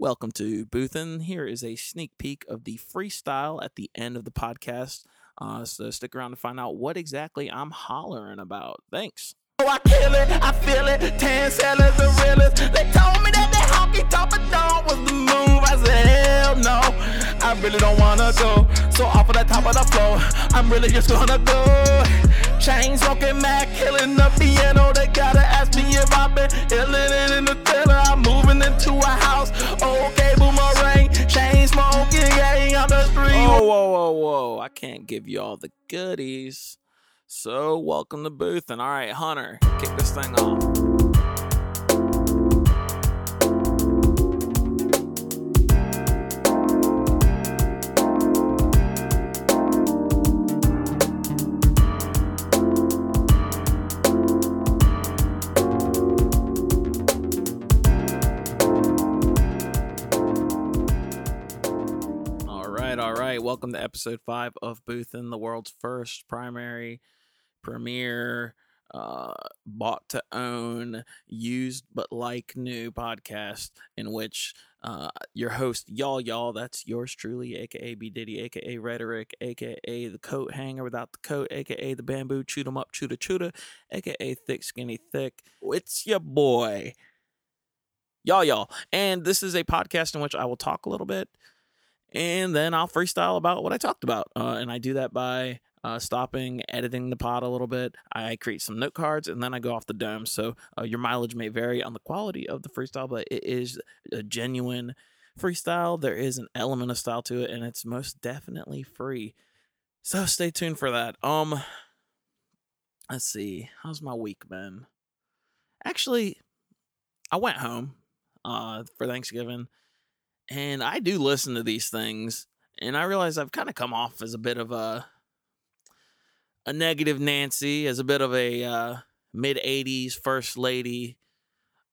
Welcome to Boothin. Here is a sneak peek of the freestyle at the end of the podcast. Uh, so stick around to find out what exactly I'm hollering about. Thanks. Oh, I kill it, I feel it. Sellers, the realest. They told me that honky tonk dog was the move. I said, hell no, I really don't wanna go. So off of the top of the floor, I'm really just gonna go. Chain smoking, Mac, killing the piano. They gotta ask me if I've been illin' it in the tiller. I'm moving into a house. Chain smoking, on the street. Whoa, whoa, whoa, whoa. I can't give you all the goodies. So, welcome to Booth. And all right, Hunter, kick this thing off. Right, all right. Welcome to episode five of Boothin the world's first primary, premier, uh, bought to own, used but like new podcast in which uh, your host, y'all, y'all, that's yours truly, aka B Diddy, aka Rhetoric, aka the coat hanger without the coat, aka the bamboo, chewed 'em up, chewda chewda, aka thick, skinny, thick. It's your boy, y'all, y'all. And this is a podcast in which I will talk a little bit and then I'll freestyle about what I talked about. Uh, and I do that by uh, stopping, editing the pod a little bit. I create some note cards, and then I go off the dome. So uh, your mileage may vary on the quality of the freestyle, but it is a genuine freestyle. There is an element of style to it, and it's most definitely free. So stay tuned for that. Um, let's see, how's my week been? Actually, I went home uh for Thanksgiving and I do listen to these things, and I realize I've kind of come off as a bit of a a negative Nancy, as a bit of a uh, mid '80s first lady,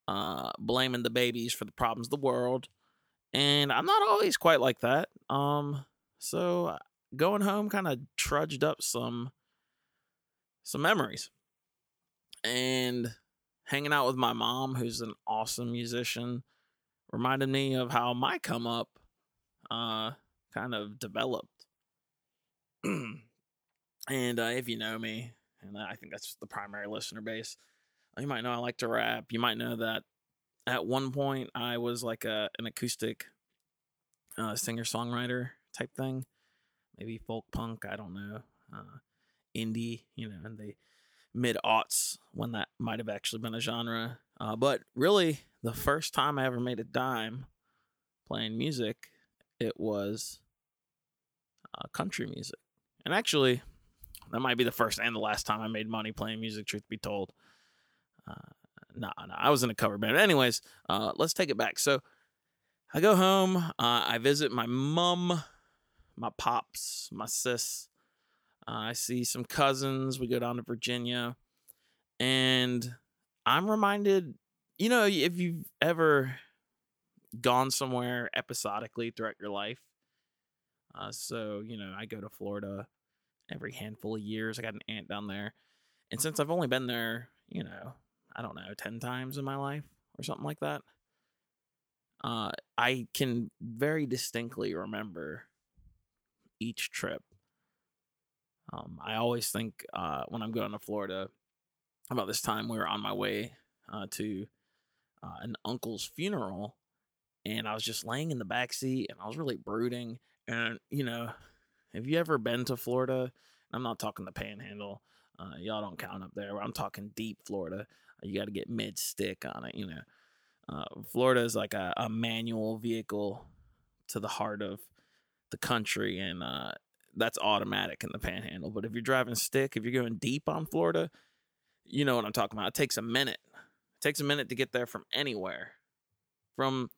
uh, blaming the babies for the problems of the world, and I'm not always quite like that. Um, so going home kind of trudged up some some memories, and hanging out with my mom, who's an awesome musician reminded me of how my come up uh kind of developed. And uh, if you know me and i think that's the primary listener base uh, you might know i like to rap. You might know that at one point i was like a an acoustic uh, singer songwriter type thing. Maybe folk punk i don't know uh, indie you know in the mid aughts when that might have actually been a genre uh, but really the first time I ever made a dime playing music, it was uh, country music. And actually, that might be the first and the last time I made money playing music, truth be told. Uh, nah, nah, I was in a cover band. Anyways, uh, let's take it back. So I go home, uh, I visit my mom, my pops, my sis. Uh, I see some cousins. We go down to Virginia. And I'm reminded you know, if you've ever gone somewhere episodically throughout your life, uh, so you know, I go to Florida every handful of years. I got an aunt down there, and since I've only been there, you know, I don't know, ten times in my life or something like that, uh, I can very distinctly remember each trip. Um, I always think uh, when I'm going to Florida about this time we were on my way uh, to uh, an uncle's funeral, and I was just laying in the back seat, and I was really brooding. And you know, have you ever been to Florida? I'm not talking the Panhandle. Uh, y'all don't count up there. I'm talking deep Florida. You got to get mid stick on it. You know, uh, Florida is like a, a, manual vehicle to the heart of the country, and uh, that's automatic in the Panhandle. But if you're driving stick, if you're going deep on Florida, you know what I'm talking about. It takes a minute. It takes a minute to get there from anywhere. From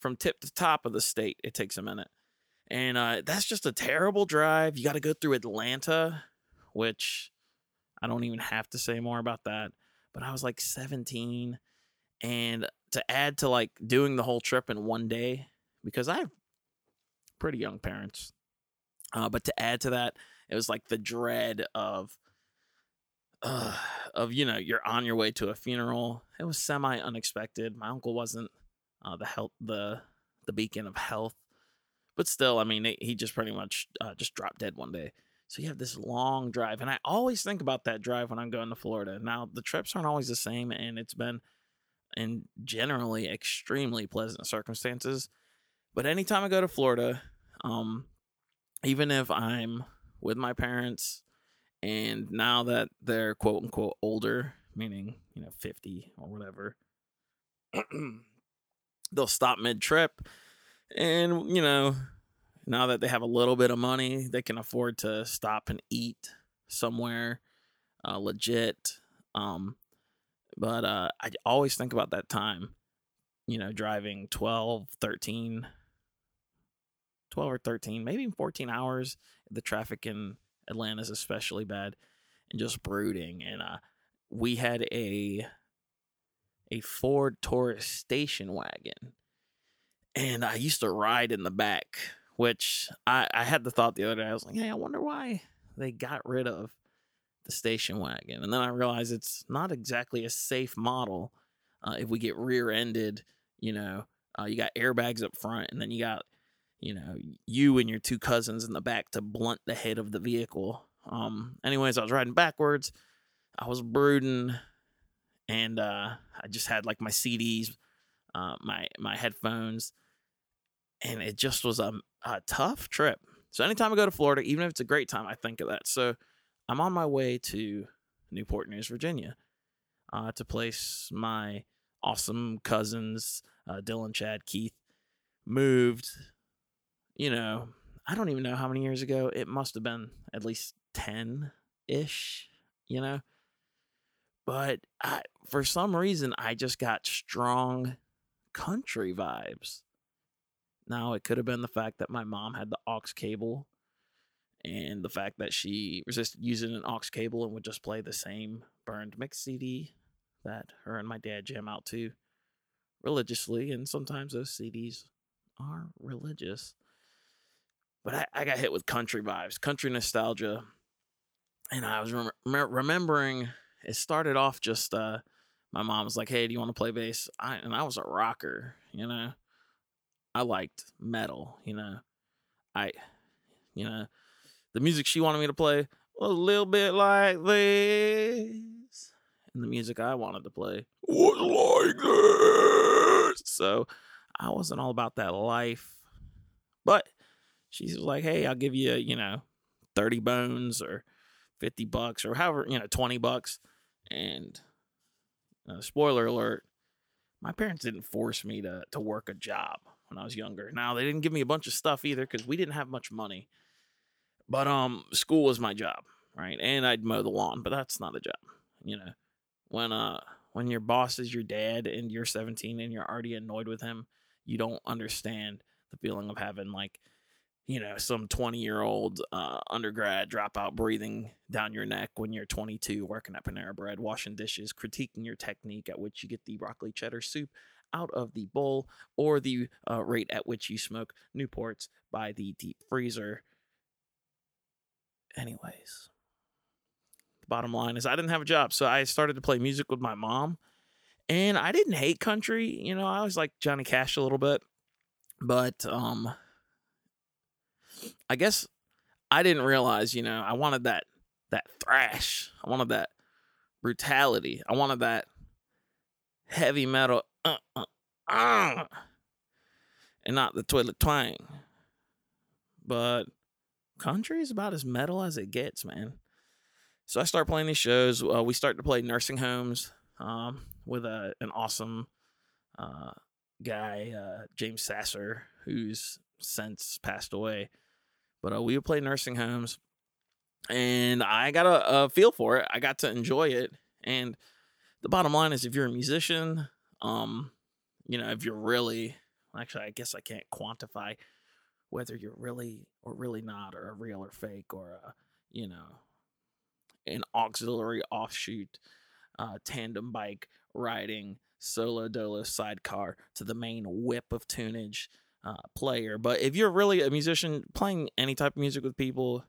from tip to top of the state it takes a minute. And uh, that's just a terrible drive. You got to go through atlanta which i don't even have to say more about that but i was like 17 and to add to like doing the whole trip in one day because i have pretty young parents uh, but to add to that it was like the dread of uh, of you know you're on your way to a funeral. It was semi unexpected. My uncle wasn't uh, the health the the beacon of health. But still, I mean, he just pretty much uh, just dropped dead one day. So you have this long drive, and I always think about that drive when I'm going to Florida. Now the trips aren't always the same, and it's been in generally extremely pleasant circumstances. But anytime I go to Florida, um, even if I'm with my parents, and now that they're quote unquote older, meaning you know 50 or whatever, they'll stop mid trip, and you know now that they have a little bit of money, they can afford to stop and eat somewhere uh, legit. Um, but uh, I always think about that time, you know, driving 12, 13, 12 or 13, maybe 14 hours. The traffic in Atlanta is especially bad and just brooding. And uh, we had a a Ford Taurus station wagon. And I used to ride in the back which I, I had the thought the other day. I was like, hey, I wonder why they got rid of the station wagon. And then I realized it's not exactly a safe model. Uh, if we get rear ended, you know, uh, you got airbags up front, and then you got, you know, you and your two cousins in the back to blunt the head of the vehicle. Um, anyways, I was riding backwards. I was brooding, and uh, I just had like my CDs, uh, my my headphones, and it just was a, a tough trip. So anytime I go to Florida, even if it's a great time, I think of that. So I'm on my way to Newport News, Virginia, uh, to place my awesome cousins, uh, Dylan, Chad, Keith, moved. You know, I don't even know how many years ago. It must have been at least ten ish. You know, but I, for some reason, I just got strong country vibes. Now, it could have been the fact that my mom had the aux cable and the fact that she resisted using an aux cable and would just play the same burned mix CD that her and my dad jam out to religiously. And sometimes those CDs are religious. But I, I got hit with country vibes, country nostalgia. And I was rem- remembering it started off just uh, my mom was like, "Hey, do you want to play bass?" I, and I was a rocker, you know. I liked metal, you know. I, you know, the music she wanted me to play was a little bit like this, and the music I wanted to play was like this. So I wasn't all about that life, but she was like, "Hey, I'll give you, you know, thirty bones or fifty bucks or however, you know, twenty bucks." And uh, spoiler alert: my parents didn't force me to to work a job when I was younger. Now they didn't give me a bunch of stuff either because we didn't have much money. But um, school was my job, right? And I'd mow the lawn, but that's not a job, you know. When uh, when your boss is your dad and you're 17 and you're already annoyed with him, you don't understand the feeling of having like, you know, some 20 year old uh, undergrad dropout breathing down your neck when you're 22, working at Panera Bread, washing dishes, critiquing your technique at which you get the broccoli cheddar soup out of the bowl or the uh, rate at which you smoke Newports by the deep freezer. Anyways, the bottom line is I didn't have a job, so I started to play music with my mom. And I didn't hate country, you know, I was like Johnny Cash a little bit. But um I guess I didn't realize, you know, I wanted that that thrash. I wanted that brutality. I wanted that heavy metal uh, uh, uh, and not the toilet twang. But country is about as metal as it gets, man. So I start playing these shows. Uh, we start to play nursing homes um, with a, an awesome uh, guy, uh, James Sasser, who's since passed away. But uh, we would play nursing homes, and I got a, a feel for it. I got to enjoy it. And the bottom line is, if you're a musician, um, you know, if you're really actually I guess I can't quantify whether you're really or really not or a real or fake or a, you know, an auxiliary offshoot uh, tandem bike riding solo dolo sidecar to the main whip of tunage uh, player. But if you're really a musician, playing any type of music with people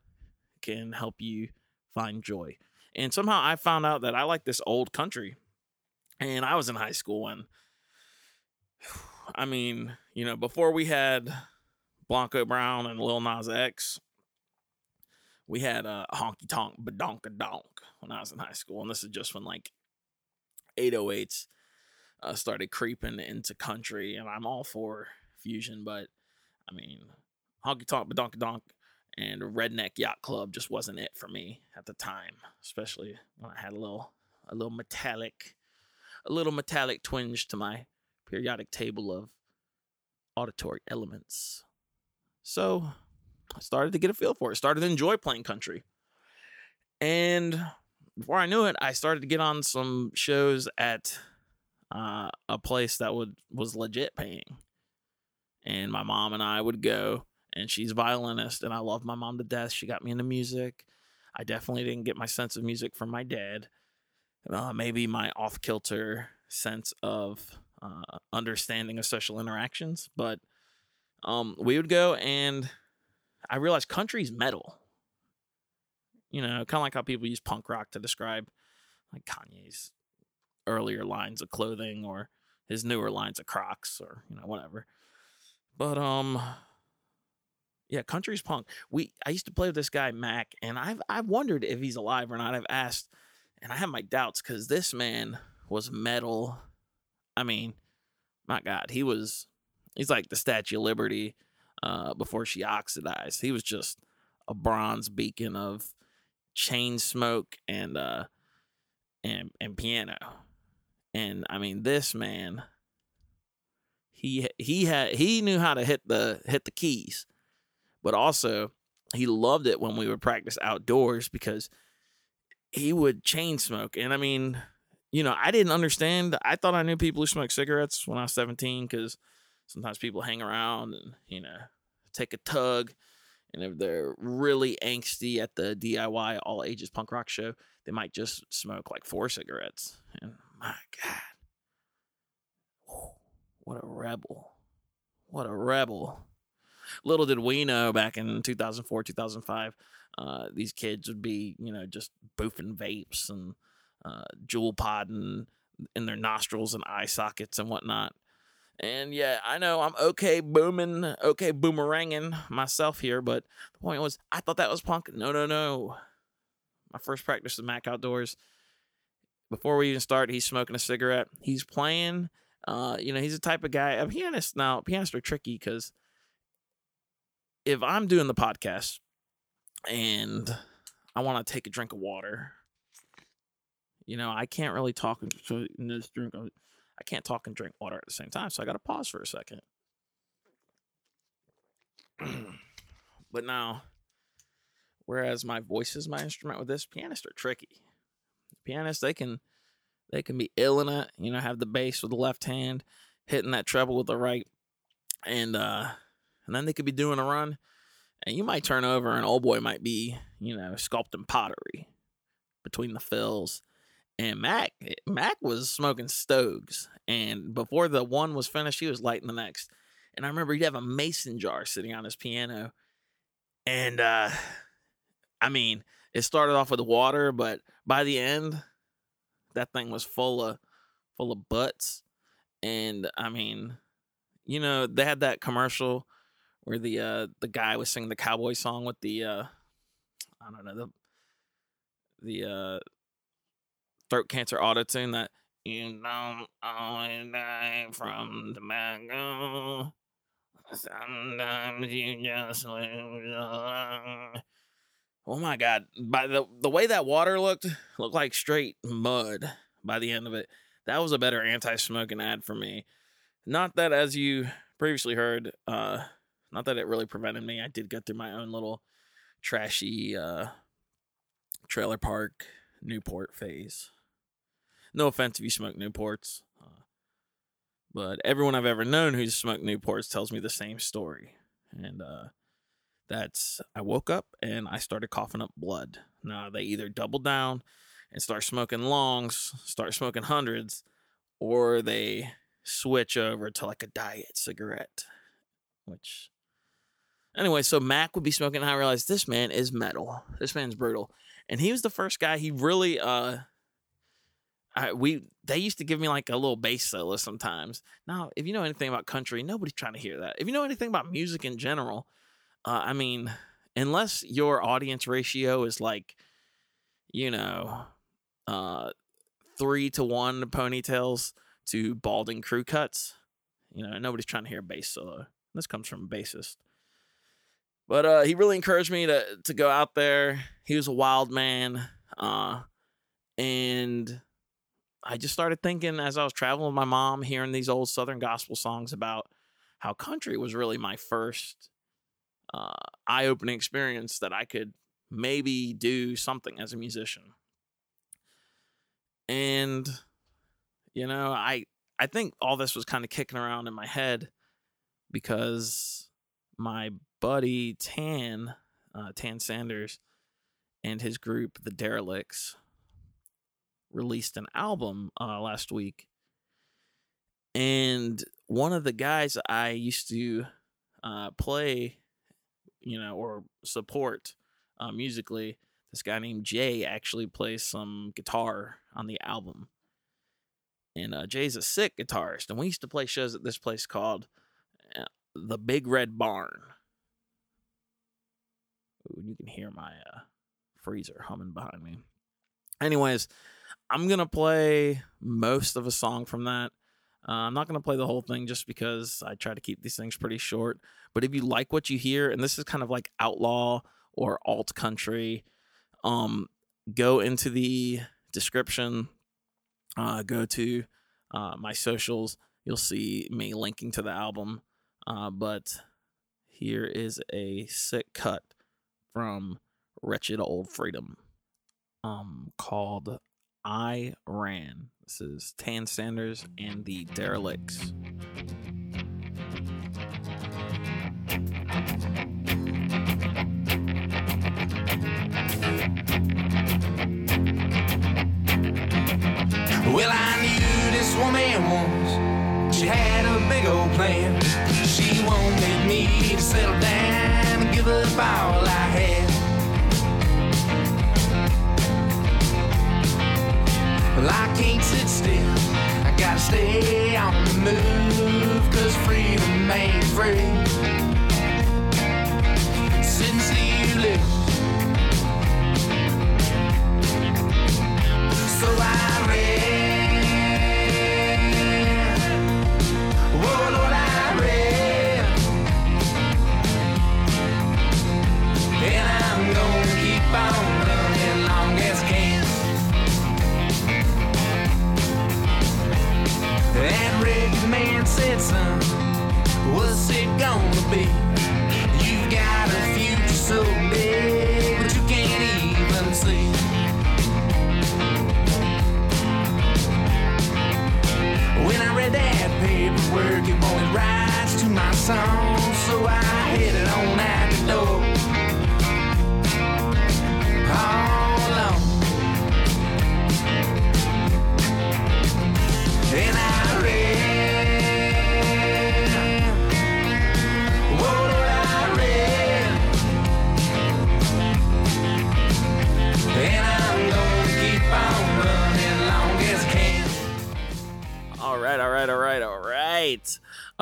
can help you find joy. And somehow I found out that I like this old country and I was in high school when I mean, you know, before we had Blanco Brown and Lil Nas X, we had a uh, honky tonk badonka donk when I was in high school, and this is just when like 808s uh, started creeping into country, and I'm all for fusion, but I mean, honky tonk badonka donk and redneck yacht club just wasn't it for me at the time, especially when I had a little a little metallic a little metallic twinge to my periodic table of auditory elements. So I started to get a feel for it, started to enjoy playing country. And before I knew it, I started to get on some shows at uh, a place that would was legit paying. And my mom and I would go, and she's violinist, and I love my mom to death. She got me into music. I definitely didn't get my sense of music from my dad. Uh, maybe my off kilter sense of uh, understanding of social interactions, but um, we would go and I realized country's metal. You know, kind of like how people use punk rock to describe like Kanye's earlier lines of clothing or his newer lines of Crocs or you know whatever. But um yeah, country's punk. We I used to play with this guy Mac and I've I've wondered if he's alive or not. I've asked and I have my doubts cuz this man was metal. I mean, my god, he was he's like the Statue of Liberty uh, before she oxidized. He was just a bronze beacon of chain smoke and uh and and piano. And I mean this man he he had he knew how to hit the hit the keys. But also he loved it when we would practice outdoors because he would chain smoke. And I mean, you know, I didn't understand. I thought I knew people who smoked cigarettes when I was 17 because sometimes people hang around and, you know, take a tug. And if they're really angsty at the DIY all ages punk rock show, they might just smoke like four cigarettes. And my God, what a rebel. What a rebel. Little did we know back in 2004, 2005, uh, these kids would be, you know, just boofing vapes and uh, Juul podding in their nostrils and eye sockets and whatnot. And yeah, I know I'm okay booming, okay boomeranging myself here, but the point was, I thought that was punk. No, no, no. My first practice with Mac Outdoors. Before we even start, he's smoking a cigarette. He's playing. Uh, you know, he's the type of guy. A pianist now. Pianists are tricky because if I'm doing the podcast and I want to take a drink of water, you know, I can't really talk in this drink. I can't talk and drink water at the same time. So I got to pause for a second. but now, whereas my voice is my instrument with this, pianists are tricky. Pianists, they can they can be ill in it, you know, have the bass with the left hand, hitting that treble with the right, and uh and then they could be doing a run, and you might turn over, and old boy might be, you know, sculpting pottery between the fills and Mac Mac was smoking stoves, and before the one was finished, he was lighting the next. And I remember he'd have a mason jar sitting on his piano, and uh, I mean, it started off with water, but by the end, that thing was full of full of butts. And I mean, you know, they had that commercial where the uh the guy was singing the cowboy song with the uh I don't know the the uh throat cancer auto tune that you don't always die from tobacco. Sometimes you just lose Oh my god! By the the way that water looked, looked like straight mud. By the end of it, that was a better anti-smoking ad for me. Not that, as you previously heard, uh, not that it really prevented me. I did go through my own little trashy uh, trailer park Newport phase. No offense if you smoke Newports, uh, but everyone I've ever known who's smoked Newports tells me the same story, and uh, that's I woke up and I started coughing up blood. Now they either double down and start smoking longs, start smoking hundreds, or they switch over to like a diet cigarette, which anyway, so Mac would be smoking, and I realized this man is metal. This man's brutal. And he was the first guy he really uh I, we they used to give me like a little bass solo sometimes. Now, if you know anything about country, nobody's trying to hear that. If you know anything about music in general, uh, I mean, unless your audience ratio is like, you know, uh, three to one ponytails to balding crew cuts, you know, nobody's trying to hear a bass solo. This comes from a bassist. But uh, he really encouraged me to to go out there. He was a wild man, uh, and I just started thinking as I was traveling with my mom, hearing these old Southern gospel songs about how country was really my first uh, eye opening experience that I could maybe do something as a musician. And, you know, I, I think all this was kind of kicking around in my head because my buddy Tan, uh, Tan Sanders, and his group, the Derelicts, released an album uh, last week. And one of the guys I used to uh, play, you know, or support uh, musically, this guy named Jay actually plays some guitar on the album. And uh, Jay's a sick guitarist. And we used to play shows at this place called uh, The Big Red Barn. Ooh, you can hear my uh, freezer humming behind me. Anyways, I'm gonna play most of a song from that. Uh, I'm not gonna play the whole thing just because I try to keep these things pretty short. But if you like what you hear, and this is kind of like outlaw or alt country, um, go into the description. Uh, go to uh, my socials. You'll see me linking to the album. Uh, but here is a sick cut from Wretched Old Freedom um, called I Ran. This is Tan Sanders and the Derelicts. Well, I knew this woman once. She had a big old plan. She wanted me to settle down and give up all I Well, I can't sit still. I gotta stay on the move, cause freedom ain't free. See you live. So I ran. That reggae man said, son, what's it gonna be? You've got a future so big, but you can't even see. When I read that paperwork, it wanted rights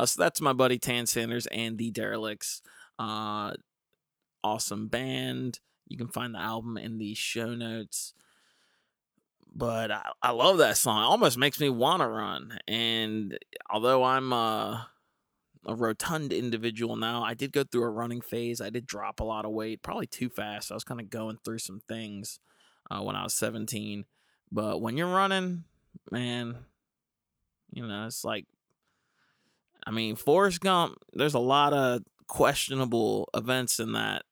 Uh, so that's my buddy Tan Sanders and the Derelicts. Uh, awesome band. You can find the album in the show notes. But I, I love that song. It almost makes me want to run. And although I'm a, a rotund individual now, I did go through a running phase. I did drop a lot of weight, probably too fast. I was kind of going through some things uh, when I was 17. But when you're running, man, you know, it's like, I mean, Forrest Gump, there's a lot of questionable events in that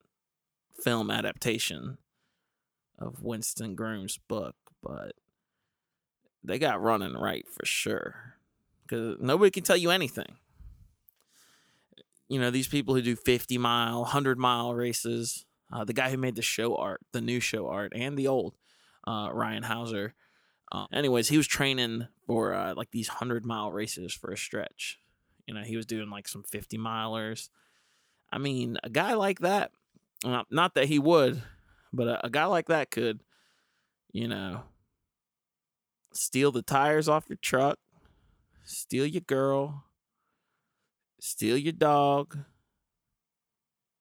film adaptation of Winston Groom's book, but they got running right for sure. Because nobody can tell you anything. You know, these people who do 50 mile, 100 mile races, uh, the guy who made the show art, the new show art, and the old, uh, Ryan Hauser. Uh, anyways, he was training for uh, like these 100 mile races for a stretch. You know, he was doing like some 50 milers. I mean, a guy like that, not that he would, but a, a guy like that could, you know, steal the tires off your truck, steal your girl, steal your dog,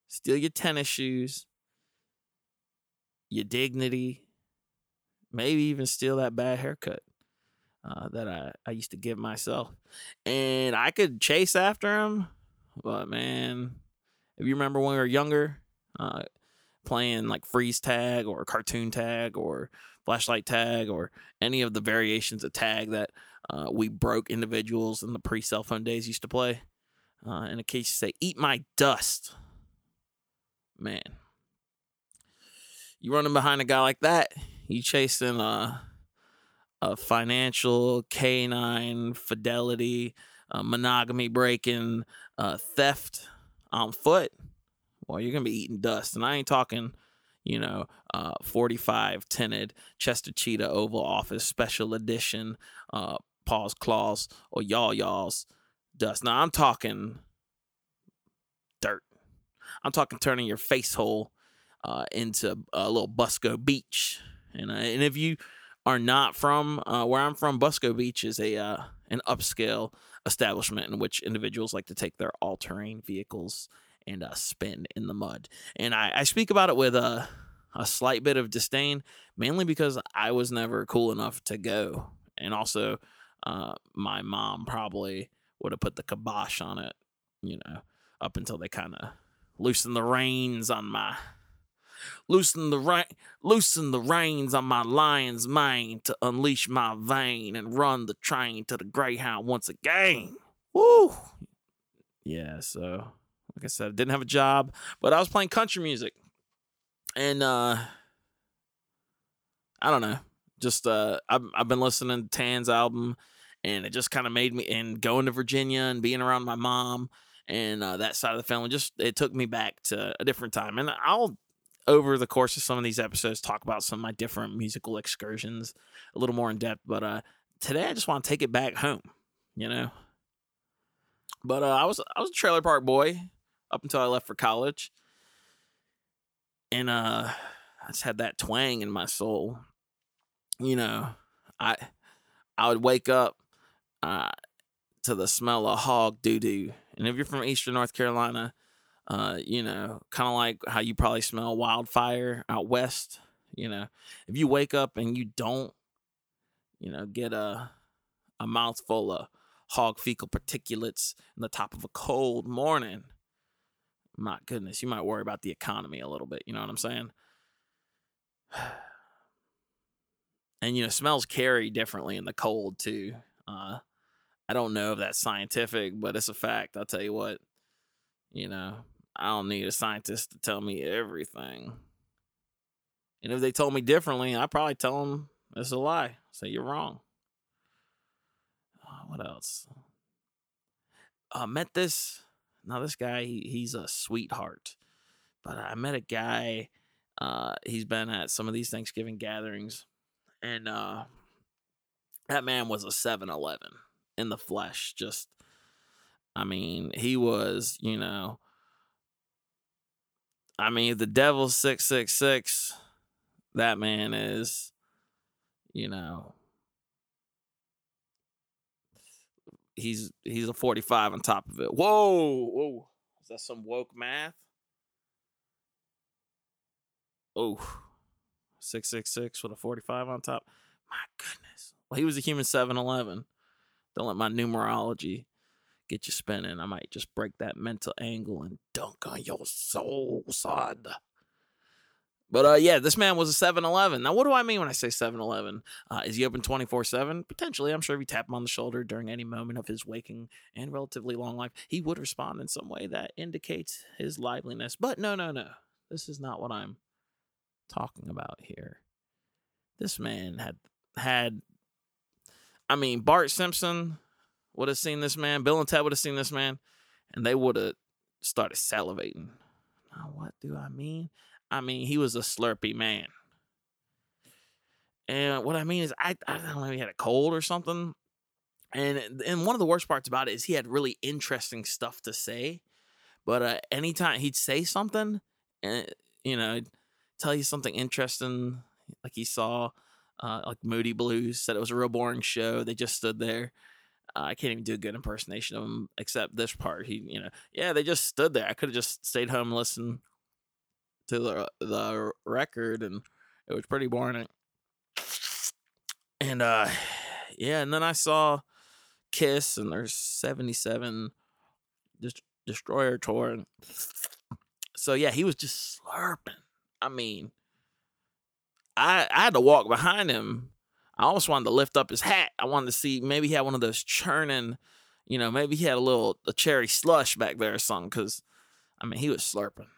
steal your tennis shoes, your dignity, maybe even steal that bad haircut uh, that I, I used to give myself. And I could chase after him, but man, if you remember when we were younger, uh, playing like freeze tag or cartoon tag or flashlight tag or any of the variations of tag that uh, we broke individuals in the pre cell phone days used to play. Uh, in a case you say, eat my dust. Man, you running behind a guy like that, you chasing a, a financial, canine, fidelity, uh, monogamy breaking, uh, theft on foot. Well, you're going to be eating dust. And I ain't talking you know, uh, 45 tinted Chester Cheetah Oval Office Special Edition, uh, Paws Claws, or Y'all Y'all's dust. Now I'm talking dirt. I'm talking turning your face hole uh, into a little Busco Beach. And, uh, and if you are not from uh, where I'm from, Busco Beach is a uh, an upscale establishment in which individuals like to take their all terrain vehicles and uh, spin in the mud. And I, I speak about it with a, a slight bit of disdain, mainly because I was never cool enough to go. And also, uh, my mom probably would have put the kibosh on it, you know, up until they kind of loosened the reins on my loosen the ra- loosen the reins on my lion's mane to unleash my vein and run the train to the greyhound once again. Woo! Yeah, so like I said, I didn't have a job, but I was playing country music. And uh I don't know. Just uh I've I've been listening to Tan's album and it just kind of made me and going to Virginia and being around my mom and uh, that side of the family just it took me back to a different time. And I'll over the course of some of these episodes talk about some of my different musical excursions a little more in depth, but uh today I just want to take it back home, you know. But uh, I was I was a trailer park boy up until I left for college. And uh I just had that twang in my soul. You know, I I would wake up uh to the smell of hog doo doo. And if you're from eastern North Carolina, uh, you know, kind of like how you probably smell wildfire out west, you know, if you wake up and you don't, you know, get a a mouthful of hog fecal particulates in the top of a cold morning, my goodness, you might worry about the economy a little bit. You know what I'm saying? And you know, smells carry differently in the cold too. Uh, I don't know if that's scientific, but it's a fact. I'll tell you what. You know, I don't need a scientist to tell me everything. And if they told me differently, I'd probably tell them it's a lie. Say you're wrong. Uh, what else? I uh, met this now this guy, he, he's a sweetheart. But I met a guy. Uh, he's been at some of these Thanksgiving gatherings, and uh, that man was a 7-Eleven in the flesh. Just, I mean, he was, you know. I mean, the devil's six six six. That man is, you know, he's he's a 45 on top of it. Whoa, whoa. Is that some woke math? Oh, 666 with a 45 on top. My goodness. Well, he was a human 7 Eleven. Don't let my numerology get you spinning. I might just break that mental angle and dunk on your soul, son. But uh, yeah, this man was a 7 Eleven. Now, what do I mean when I say 7 Eleven? Uh, is he open 24 7? Potentially. I'm sure if you tap him on the shoulder during any moment of his waking and relatively long life, he would respond in some way that indicates his liveliness. But no, no, no. This is not what I'm talking about here. This man had, had, I mean, Bart Simpson would have seen this man, Bill and Ted would have seen this man, and they would have started salivating. Now, what do I mean? I mean, he was a slurpy man. And what I mean is, I, I don't know, he had a cold or something. And and one of the worst parts about it is he had really interesting stuff to say, but uh, anytime he'd say something, and you know, tell you something interesting, like he saw uh, like Moody Blues. Said it was a real boring show. They just stood there. Uh, I can't even do a good impersonation of him except this part. He, you know, yeah, they just stood there. I could have just stayed home and listened to the the record, and it was pretty boring. And uh, yeah, and then I saw Kiss and their '77 Destroyer tour. And so yeah, he was just slurping. I mean, I I had to walk behind him. I almost wanted to lift up his hat. I wanted to see maybe he had one of those churning, you know, maybe he had a little a cherry slush back there or something. Because I mean, he was slurping.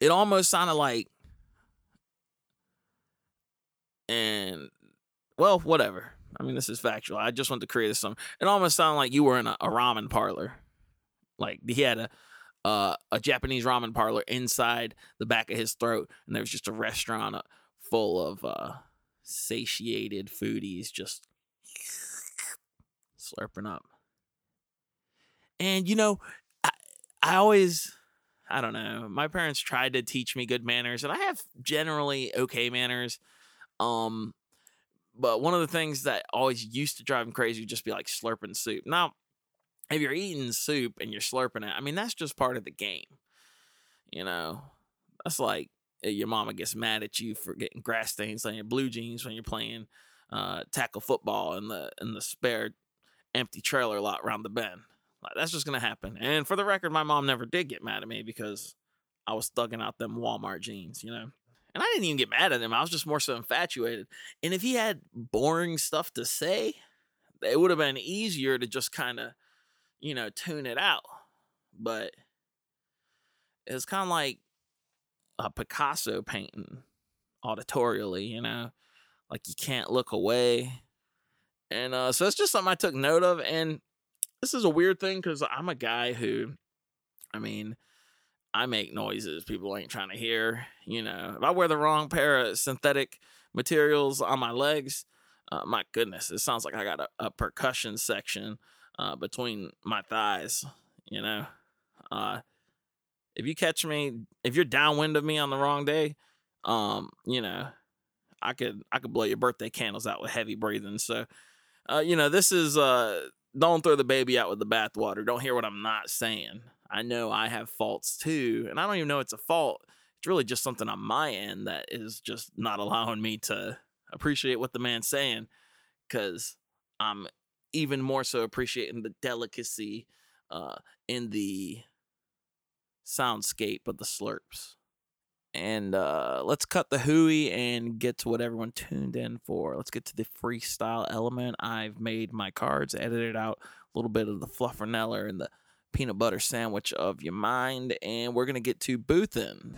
It almost sounded like, and well, whatever. I mean, this is factual. I just want to create some. It almost sounded like you were in a, a ramen parlor. Like he had a uh, a Japanese ramen parlor inside the back of his throat, and there was just a restaurant uh, full of uh, satiated foodies just slurping up. And you know, I, I always, I don't know. My parents tried to teach me good manners, and I have generally okay manners. Um, but one of the things that always used to drive me crazy would just be like slurping soup. Now, if you're eating soup and you're slurping it, I mean, that's just part of the game. You know, that's like your mama gets mad at you for getting grass stains on your blue jeans when you're playing uh, tackle football in the in the spare empty trailer lot around the bend. Like, that's just gonna happen. And for the record, my mom never did get mad at me because I was thugging out them Walmart jeans, you know. And I didn't even get mad at him. I was just more so infatuated. And if he had boring stuff to say, it would have been easier to just kind of you know, tune it out. But it's kind of like a Picasso painting auditorially, you know, like you can't look away. And uh, so it's just something I took note of. And this is a weird thing because I'm a guy who, I mean, I make noises people ain't trying to hear. You know, if I wear the wrong pair of synthetic materials on my legs, uh, my goodness, it sounds like I got a, a percussion section uh, between my thighs. You know, uh, if you catch me, if you're downwind of me on the wrong day, um, you know, I could I could blow your birthday candles out with heavy breathing. So, uh, you know, this is uh, don't throw the baby out with the bathwater. Don't hear what I'm not saying. I know I have faults too, and I don't even know it's a fault. It's really just something on my end that is just not allowing me to appreciate what the man's saying because I'm even more so appreciating the delicacy uh, in the soundscape of the slurps. And uh, let's cut the hooey and get to what everyone tuned in for. Let's get to the freestyle element. I've made my cards, edited out a little bit of the flufferneller and the peanut butter sandwich of your mind, and we're gonna get to boothin'.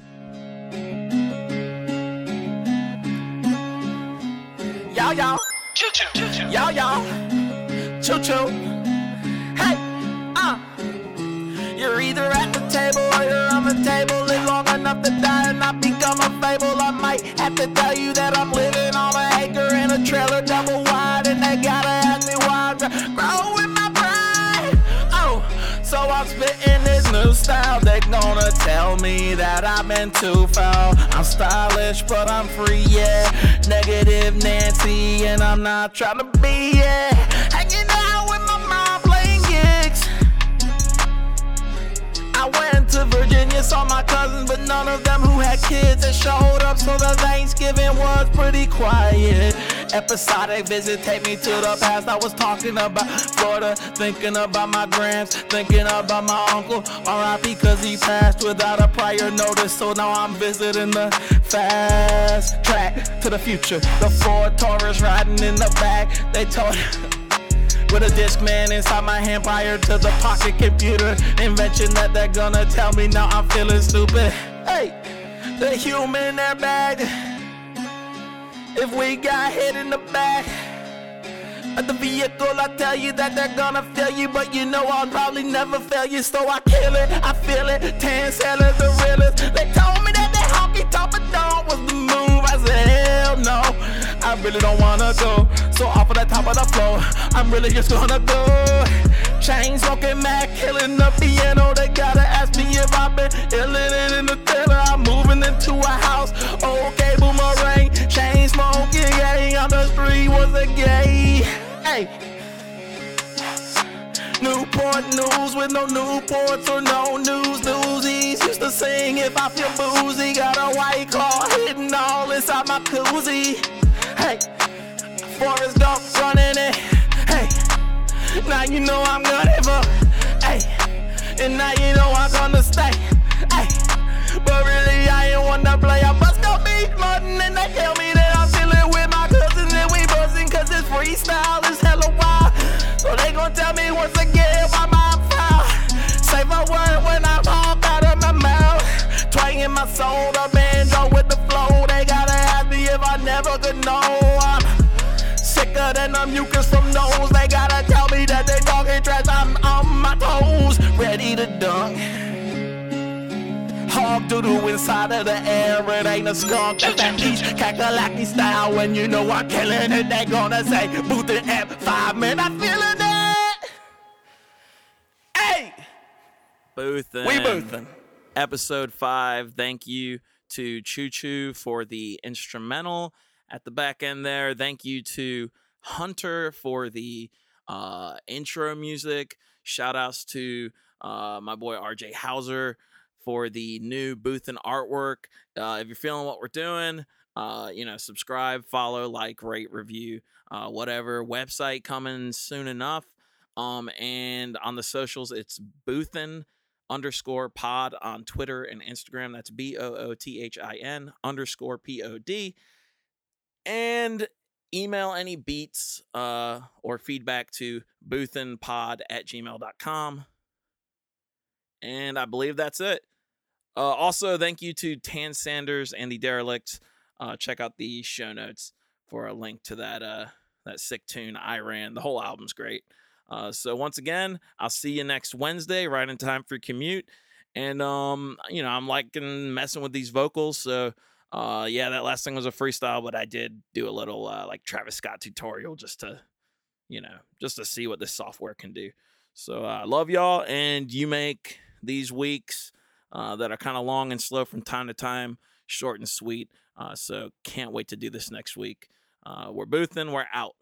Y'all, y'all. Choo choo. Y'all, y'all choo choo. Hey, uh. You're either at table. Live long enough to die and not become a fable. I might have to tell you that I'm living on an acre in a trailer double wide. And they gotta ask me why I'm growing my pride. Oh, so I'm spitting this new style. They gonna tell me that I've been too foul. I'm stylish, but I'm free, yeah. Negative Nancy, and I'm not trying to be, yeah. Virginia, saw my cousins, but none of them who had kids that showed up, so the Thanksgiving was pretty quiet. Episodic visit take me to the past. I was talking about Florida, thinking about my grands, thinking about my uncle. R.I.P. cause he passed without a prior notice. So now I'm visiting the fast track to the future. The Ford Taurus riding in the back. They told with a Discman inside my hand prior to the pocket computer invention that they're gonna tell me now I'm feeling stupid. Hey, the human airbag. If we got hit in the back of the vehicle, I tell you that they're gonna fail you, but you know I'll probably never fail you, so I kill it, I feel it. Ten sellers, the realest. They told me that that honky tonk dog was the move. I really don't wanna go. So off of the top of the floor, I'm really just gonna go. Chains smoking Mac, killing the piano. They gotta ask me if I've been illin' it in the theater. I'm moving into a house. Okay, boomerang, Chains smoking, yeah. I'm the street was a gay. Hey. Newport news with no Newports or no news newsies. Used to sing if I feel boozy. Got a white claw hidden all inside my koozie. Hey, Forrest Gump running it. Hey, now you know I'm gunning for. Hey, and now you know I'm gonna stay. Hey, but really I ain't wanna play. I bust no beat mutton and they tell me that I'm chilling with my cousins and we buzzing cause it's freestyle is hella wild. So they gon' tell me once again than the mucus from nose. They gotta tell me that they talking trash. I'm on my toes, ready to dunk. Hog doodle inside of the air, it ain't a skunk. That's that peach kakalaki style. When you know I'm killing it, they gonna say Boothin F five man. I'm feeling it. Hey, Boothin. we boothin'. episode five. Thank you to Choo Choo for the instrumental at the back end there. Thank you to Hunter for the uh, intro music. Shout outs to uh, my boy RJ Hauser for the new Boothin artwork. Uh, if you're feeling what we're doing, uh, you know, subscribe, follow, like, rate, review, uh, whatever. Website coming soon enough. Um, and on the socials, it's Boothin underscore pod on Twitter and Instagram. That's B O O T H I N underscore P O D. And email any beats uh, or feedback to boothinpod at gmail.com. And I believe that's it. Uh, also, thank you to Tan Sanders and the Derelicts. Uh, check out the show notes for a link to that uh, that sick tune I ran. The whole album's great. Uh, so once again, I'll see you next Wednesday, right in time for commute. And um, you know, I'm liking messing with these vocals. So uh, yeah, that last thing was a freestyle, but I did do a little uh, like Travis Scott tutorial just to, you know, just to see what this software can do. So I uh, love y'all, and you make these weeks uh, that are kind of long and slow from time to time short and sweet. Uh, so can't wait to do this next week. Uh, we're boothin', we're out.